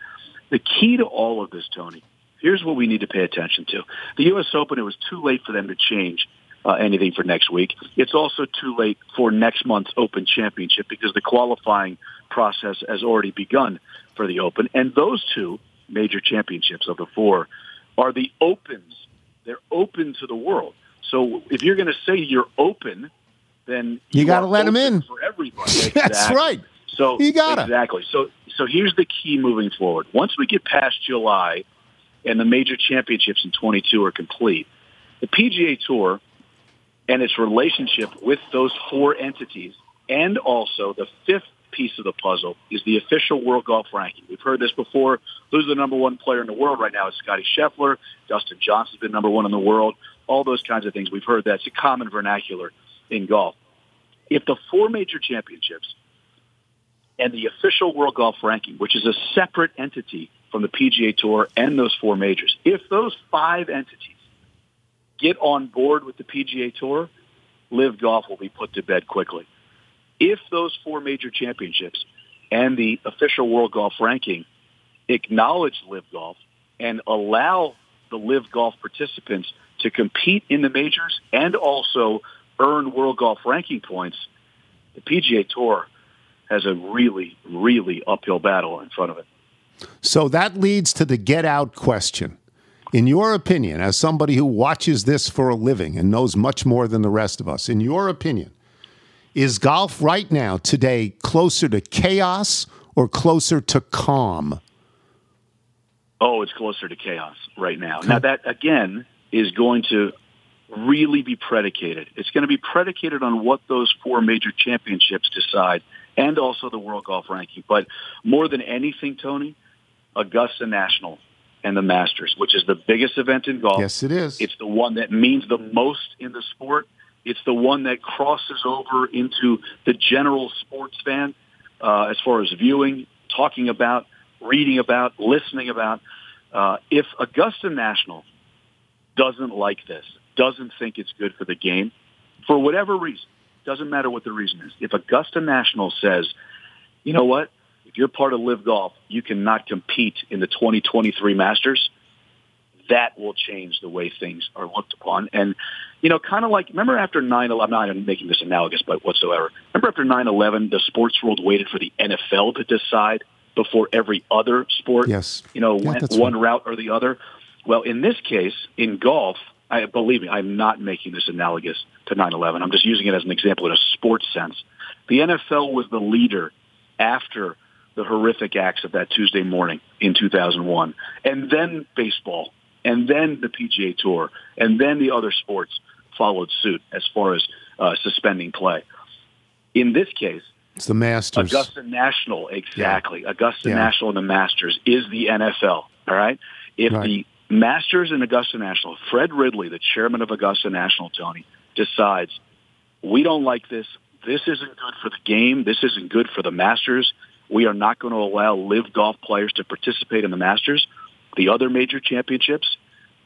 The key to all of this, Tony, here's what we need to pay attention to. The U.S. Open, it was too late for them to change uh, anything for next week. It's also too late for next month's Open Championship because the qualifying process has already begun for the Open. And those two major championships of the four are the Opens. They're open to the world. So if you're going to say you're open, then You gotta let them in. for everybody. That's right. So You gotta. exactly. So so here's the key moving forward. Once we get past July and the major championships in 22 are complete, the PGA Tour and its relationship with those four entities, and also the fifth piece of the puzzle is the official World Golf Ranking. We've heard this before. Who's the number one player in the world right now? It's Scottie Scheffler. Dustin Johnson's been number one in the world. All those kinds of things. We've heard that. It's a common vernacular in golf. If the four major championships and the official World Golf Ranking, which is a separate entity from the PGA Tour and those four majors, if those five entities get on board with the PGA Tour, LIV Golf will be put to bed quickly. If those four major championships and the official World Golf Ranking acknowledge LIV Golf and allow the LIV Golf participants to compete in the majors and also earn World Golf Ranking points, the PGA Tour has a really, really uphill battle in front of it. So that leads to the get out question. In your opinion, as somebody who watches this for a living and knows much more than the rest of us, in your opinion, is golf right now, today, closer to chaos or closer to calm? Oh, it's closer to chaos right now. Now that again is going to really be predicated. It's going to be predicated on what those four major championships decide and also the world golf ranking. But more than anything, Tony, Augusta National and the Masters, which is the biggest event in golf. Yes, it is. It's the one that means the most in the sport. It's the one that crosses over into the general sports fan uh, as far as viewing, talking about, reading about, listening about. Uh, if Augusta National doesn't like this, doesn't think it's good for the game, for whatever reason, doesn't matter what the reason is. If Augusta National says, you know what, you're part of LIV Golf, you cannot compete in the 2023 Masters, that will change the way things are looked upon. And, you know, kind of like, remember after 9-11, I'm not making this analogous but whatsoever. Remember after 9-11, the sports world waited for the NFL to decide before every other sport, Yes. you know, Yeah, went one right. route or the other. Well, in this case, in golf, I believe me, I'm not making this analogous to 9/11. I'm just using it as an example in a sports sense. The NFL was the leader after the horrific acts of that Tuesday morning in 2001, and then baseball, and then the PGA Tour, and then the other sports followed suit as far as uh, suspending play. In this case, It's the Masters. Augusta National, exactly. Augusta Yeah. National and the Masters is the NFL. All right. If Right. the Masters and Augusta National, Fred Ridley, the chairman of Augusta National, Tony, decides we don't like this. This isn't good for the game. This isn't good for the Masters. We are not going to allow LIV golf players to participate in the Masters. The other major championships,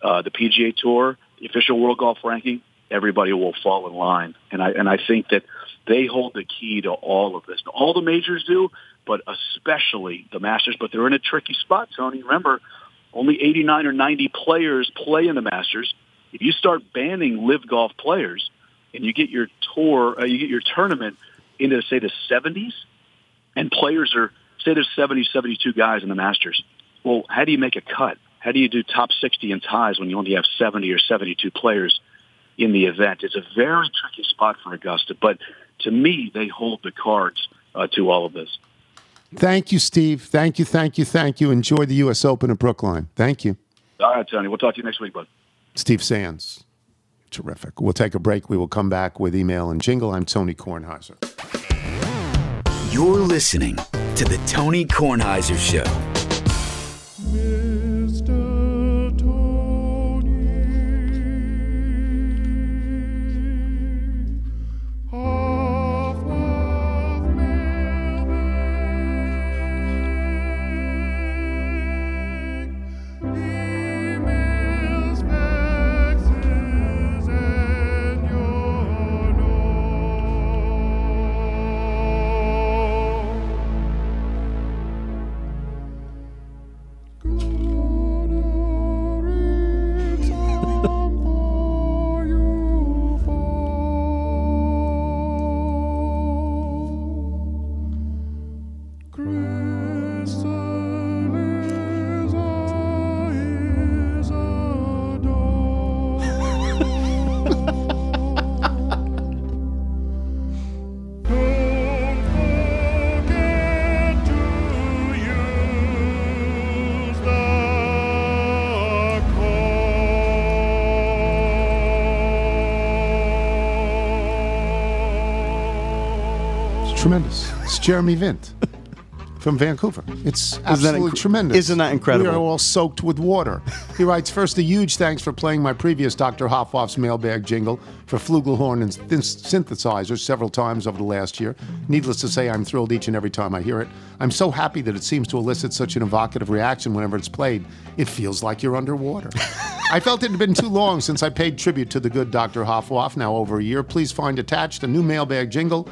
uh, the PGA Tour, the official World Golf Ranking, everybody will fall in line. And I and I think that they hold the key to all of this. All the majors do, but especially the Masters. But they're in a tricky spot, Tony. Remember, only 89 or 90 players play in the Masters. If you start banning LIV golf players and you get your tour, uh, you get your tournament into say the 70s, and players are say there's 70, 72 guys in the Masters. Well, how do you make a cut? How do you do top 60 in ties when you only have 70 or 72 players in the event? It's a very tricky spot for Augusta, but to me, they hold the cards uh, to all of this. Thank you, Steve. Thank you, thank you, thank you. Enjoy the U.S. Open at Brookline. Thank you. All right, Tony. We'll talk to you next week, bud. Steve Sands. Terrific. We'll take a break. We will come back with email and jingle. I'm Tony Kornheiser. You're listening to the Tony Kornheiser Show. Jeremy Vint from Vancouver. It's absolutely inc- tremendous. isn't that incredible? We are all soaked with water. He writes, First, a huge thanks for playing my previous Dr. Hoffhoff's mailbag jingle for flugelhorn and thin- synthesizers several times over the last year. Needless to say, I'm thrilled each and every time I hear it. I'm so happy that it seems to elicit such an evocative reaction whenever it's played. It feels like you're underwater. I felt it had been too long since I paid tribute to the good Dr. Hoffhoff, now over a year. Please find attached a new mailbag jingle,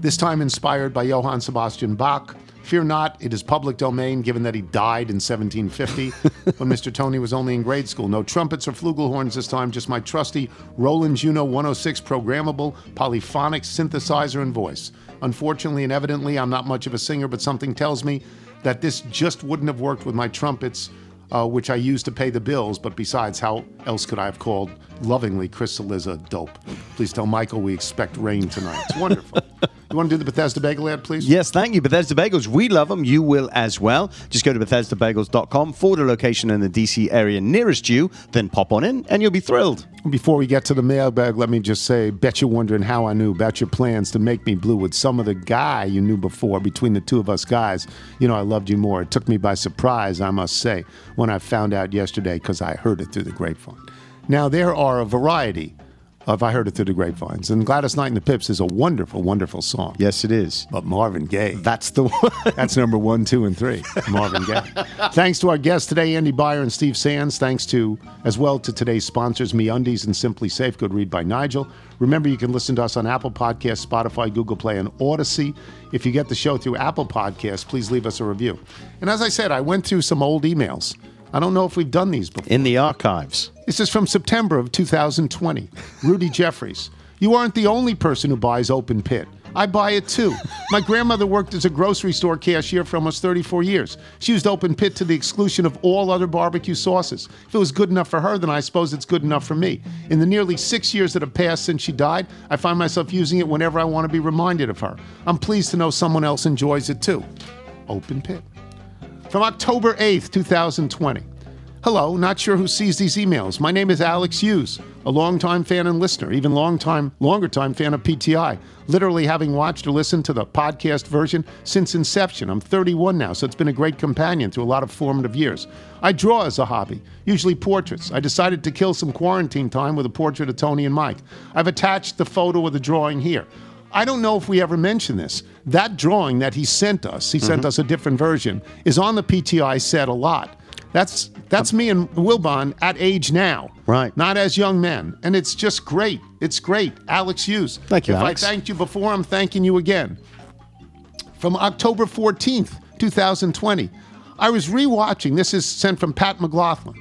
this time inspired by Johann Sebastian Bach. Fear not, it is public domain given that he died in 1750 when Mr. Tony was only in grade school. No trumpets or flugelhorns this time, just my trusty Roland Juno 106 programmable polyphonic synthesizer and voice. Unfortunately and evidently, I'm not much of a singer, but something tells me that this just wouldn't have worked with my trumpets. uh, which I use to pay the bills. But besides, how else could I have called lovingly Chris Cillizza dope? Please tell Michael we expect rain tonight. It's wonderful. you want to do the Bethesda Bagel ad, please? Yes, thank you. Bethesda Bagels, we love them. You will as well. Just go to BethesdaBagels.com, forward a location in the DC area nearest you, then pop on in, and you'll be thrilled. Before we get to the mailbag, let me just say, bet you're wondering how I knew about your plans to make me blue with some of the guy you knew before. Between the two of us guys, you know I loved you more. It took me by surprise, I must say, when I found out yesterday because I heard it through the grapevine. Now there are a variety of I heard it through the grapevines, and Gladys Knight and the Pips is a wonderful, wonderful song. Yes, it is. But Marvin Gaye, That's the one. that's number one, two, and three. Marvin Gaye. Thanks to our guests today, Andy Beyer and Steve Sands. Thanks to as well to today's sponsors, MeUndies and SimpliSafe. Good read by Nigel. Remember, you can listen to us on Apple Podcasts, Spotify, Google Play, and Odyssey. If you get the show through Apple Podcasts, please leave us a review. And as I said, I went through some old emails. I don't know if we've done these before. In the archives. This is from September of 2020. Rudy Jeffries. You aren't the only person who buys open pit. I buy it too. My grandmother worked as a grocery store cashier for almost 34 years. She used open pit to the exclusion of all other barbecue sauces. If it was good enough for her, then I suppose it's good enough for me. In the nearly six years that have passed since she died, I find myself using it whenever I want to be reminded of her. I'm pleased to know someone else enjoys it too. Open pit. From October 8th, 2020. Hello, not sure who sees these emails. My name is Alex Hughes, a longtime fan and listener, even long time, longer time fan of PTI. Literally having watched or listened to the podcast version since inception. I'm 31 now, so it's been a great companion through a lot of formative years. I draw as a hobby, usually portraits. I decided to kill some quarantine time with a portrait of Tony and Mike. I've attached the photo of the drawing here. I don't know if we ever mentioned this. That drawing that he sent us, he sent mm-hmm. us a different version, is on the PTI set a lot. That's that's me and Wilbon at age now, Right. Not as young men, and it's just great. It's great, Alex Hughes. Thank you, If Alex. I thanked you before, I'm thanking you again. From October 14th, 2020, I was rewatching. This is sent from Pat McLaughlin.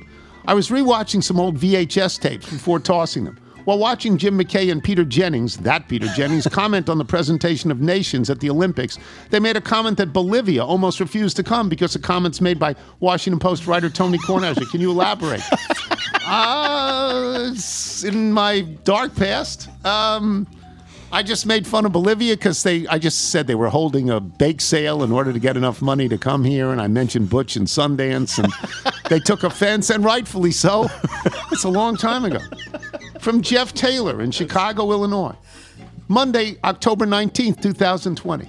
I was rewatching some old VHS tapes before tossing them. While watching Jim McKay and Peter Jennings, that Peter Jennings, comment on the presentation of nations at the Olympics, they made a comment that Bolivia almost refused to come because of comments made by Washington Post writer Tony Kornheiser. Can you elaborate? Uh, in my dark past. Um, I just made fun of Bolivia because they. I just said they were holding a bake sale in order to get enough money to come here, and I mentioned Butch and Sundance, and they took offense, and rightfully so. It's a long time ago. From Jeff Taylor in Chicago, Illinois. Monday, October 19th, 2020.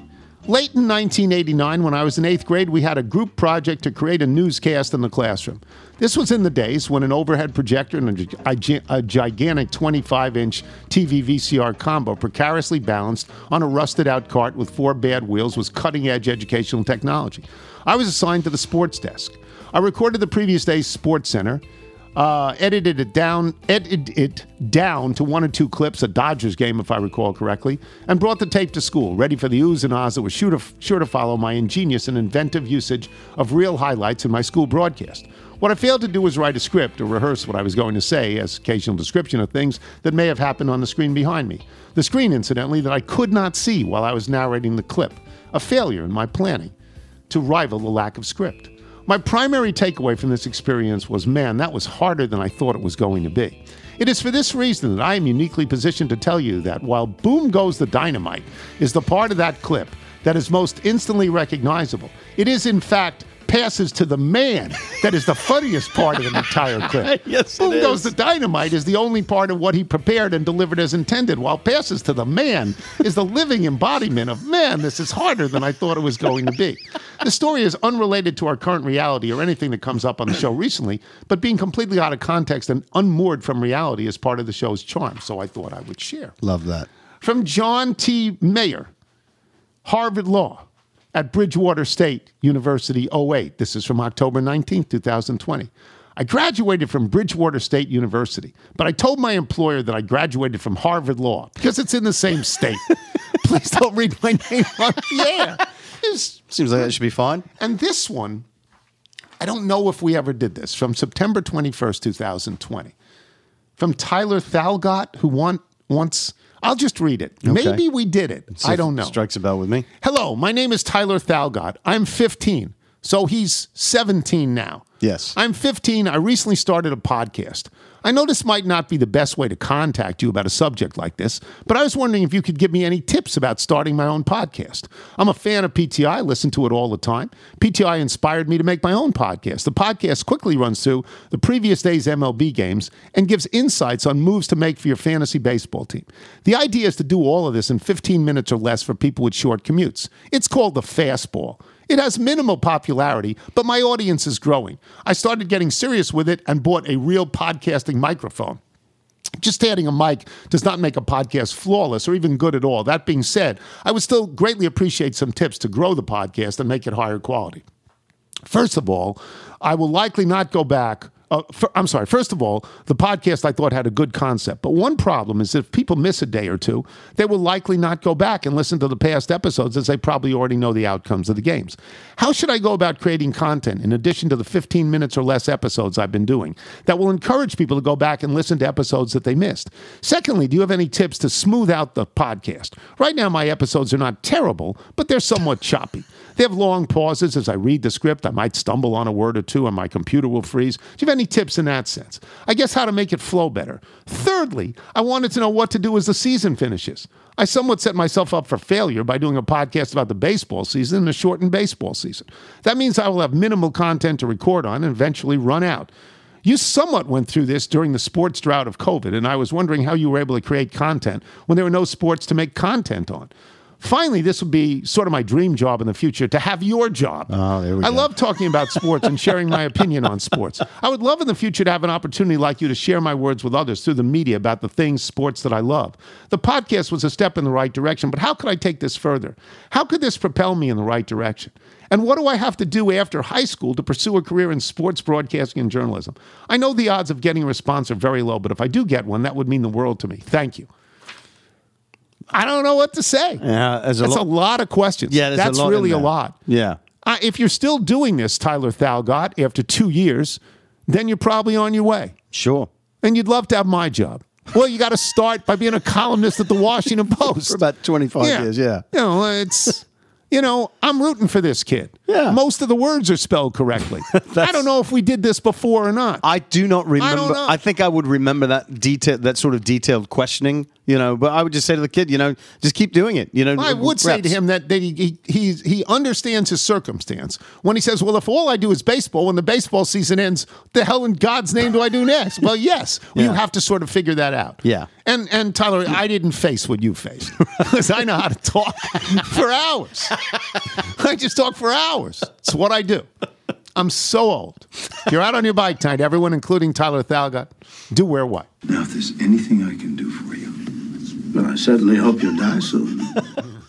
Late in 1989, when I was in eighth grade, we had a group project to create a newscast in the classroom. This was in the days when an overhead projector and a, a gigantic 25 inch TV VCR combo, precariously balanced on a rusted out cart with four bad wheels, was cutting edge educational technology. I was assigned to the sports desk. I recorded the previous day's Sports Center uh, edited it down, edited it down to one or two clips, a Dodgers game, if I recall correctly, and brought the tape to school, ready for the oohs and ahs that was sure to, sure to follow my ingenious and inventive usage of real highlights in my school broadcast. What I failed to do was write a script or rehearse what I was going to say as occasional description of things that may have happened on the screen behind me. The screen, incidentally, that I could not see while I was narrating the clip. A failure in my planning to rival the lack of script. My primary takeaway from this experience was man, that was harder than I thought it was going to be. It is for this reason that I am uniquely positioned to tell you that while Boom Goes the Dynamite is the part of that clip that is most instantly recognizable, it is in fact passes to the man that is the funniest part of the entire clip. Yes, Boom is. Goes the Dynamite is the only part of what he prepared and delivered as intended, while passes to the man is the living embodiment of man, this is harder than I thought it was going to be. The story is unrelated to our current reality or anything that comes up on the show recently, but being completely out of context and unmoored from reality is part of the show's charm, so I thought I would share. Love that. From John T. Mayer, Harvard Law at Bridgewater State University 08. This is from October 19th, 2020. I graduated from Bridgewater State University, but I told my employer that I graduated from Harvard Law because it's in the same state. Please don't read my name on the air. It's- Seems like that should be fine. and this one, I don't know if we ever did this, from September 21st, 2020. From Tyler Thalgott, who want, wants, I'll just read it. Maybe we did it. See I don't know. Strikes a bell with me. Hello, my name is Tyler Thalgott. I'm 15, so he's 17 now. Yes. I'm 15. I recently started a podcast. I know this might not be the best way to contact you about a subject like this, but I was wondering if you could give me any tips about starting my own podcast. I'm a fan of PTI, I listen to it all the time. PTI inspired me to make my own podcast. The podcast quickly runs through the previous day's MLB games and gives insights on moves to make for your fantasy baseball team. The idea is to do all of this in 15 minutes or less for people with short commutes. It's called the fastball. It has minimal popularity, but my audience is growing. I started getting serious with it and bought a real podcasting microphone. Just adding a mic does not make a podcast flawless or even good at all. That being said, I would still greatly appreciate some tips to grow the podcast and make it higher quality. First of all, I will likely not go back. Uh, for, I'm sorry. First of all, the podcast I thought had a good concept, but one problem is if people miss a day or two, they will likely not go back and listen to the past episodes as they probably already know the outcomes of the games. How should I go about creating content in addition to the 15 minutes or less episodes I've been doing that will encourage people to go back and listen to episodes that they missed? Secondly, do you have any tips to smooth out the podcast? Right now, my episodes are not terrible, but they're somewhat choppy. They have long pauses as I read the script. I might stumble on a word or two, and my computer will freeze. Do you have any tips in that sense? I guess how to make it flow better. Thirdly, I wanted to know what to do as the season finishes. I somewhat set myself up for failure by doing a podcast about the baseball season and a shortened baseball season. That means I will have minimal content to record on and eventually run out. You somewhat went through this during the sports drought of COVID, and I was wondering how you were able to create content when there were no sports to make content on. Finally, this would be sort of my dream job in the future to have your job. Oh, there we I go. love talking about sports and sharing my opinion on sports. I would love in the future to have an opportunity like you to share my words with others through the media about the things, sports that I love. The podcast was a step in the right direction, but how could I take this further? How could this propel me in the right direction? And what do I have to do after high school to pursue a career in sports broadcasting and journalism? I know the odds of getting a response are very low, but if I do get one, that would mean the world to me. Thank you. I don't know what to say. Yeah, there's a That's lot- a lot of questions. Yeah, a that's lot really a lot. Yeah. Uh, if you're still doing this, Tyler Thalgott, after two years, then you're probably on your way. Sure. And you'd love to have my job. Well, you got to start by being a columnist at the Washington Post. For about 25 years, yeah. You know, it's, you know, I'm rooting for this kid. Yeah. Most of the words are spelled correctly. I don't know if we did this before or not. I do not remember. know. I, think I would remember that detail, that sort of detailed questioning, you know. But I would just say to the kid, you know, just keep doing it. You know, I would say to him that, that he, he, he's, he understands his circumstance when he says, Well, if all I do is baseball, when the baseball season ends, the hell in God's name do I do next? Well, yes, you have to sort of figure that out. Yeah. And, and Tyler, I didn't face what you faced because I know how to talk for hours. I just talk for hours. It's what I do. I'm so old. If you're out on your bike tonight, everyone, including Tyler Thalgott, do wear what? Now, if there's anything I can do for you, well, I certainly hope you'll die soon.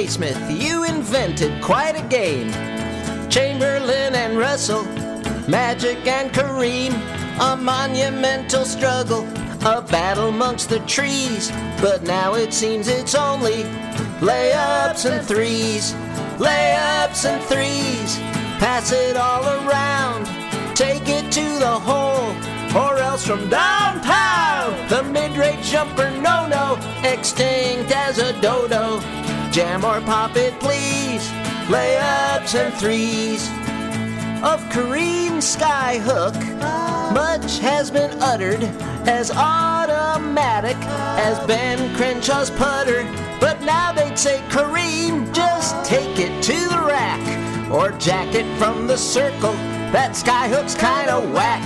Naismith, you invented quite a game. Chamberlain and Russell, Magic and Kareem, a monumental struggle, a battle amongst the trees. But now it seems it's only layups and threes, layups and threes. Pass it all around, take it to the hole, or else from downtown. The mid-range jumper, no no, extinct as a dodo. Jam or pop it, please. Layups and threes of Kareem Skyhook. Much has been uttered as automatic as Ben Crenshaw's putter. But now they'd say, Kareem, just take it to the rack or jack it from the circle. That Skyhook's kinda whack.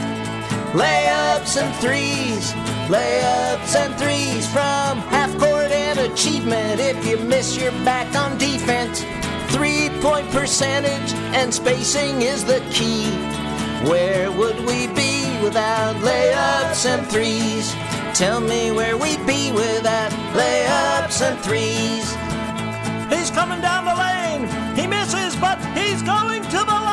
Layups and threes, layups and threes from half court an achievement if you miss your back on defense. Three point percentage and spacing is the key. Where would we be without layups and threes? Tell me where we'd be without layups and threes. He's coming down the lane. He misses, but he's going to the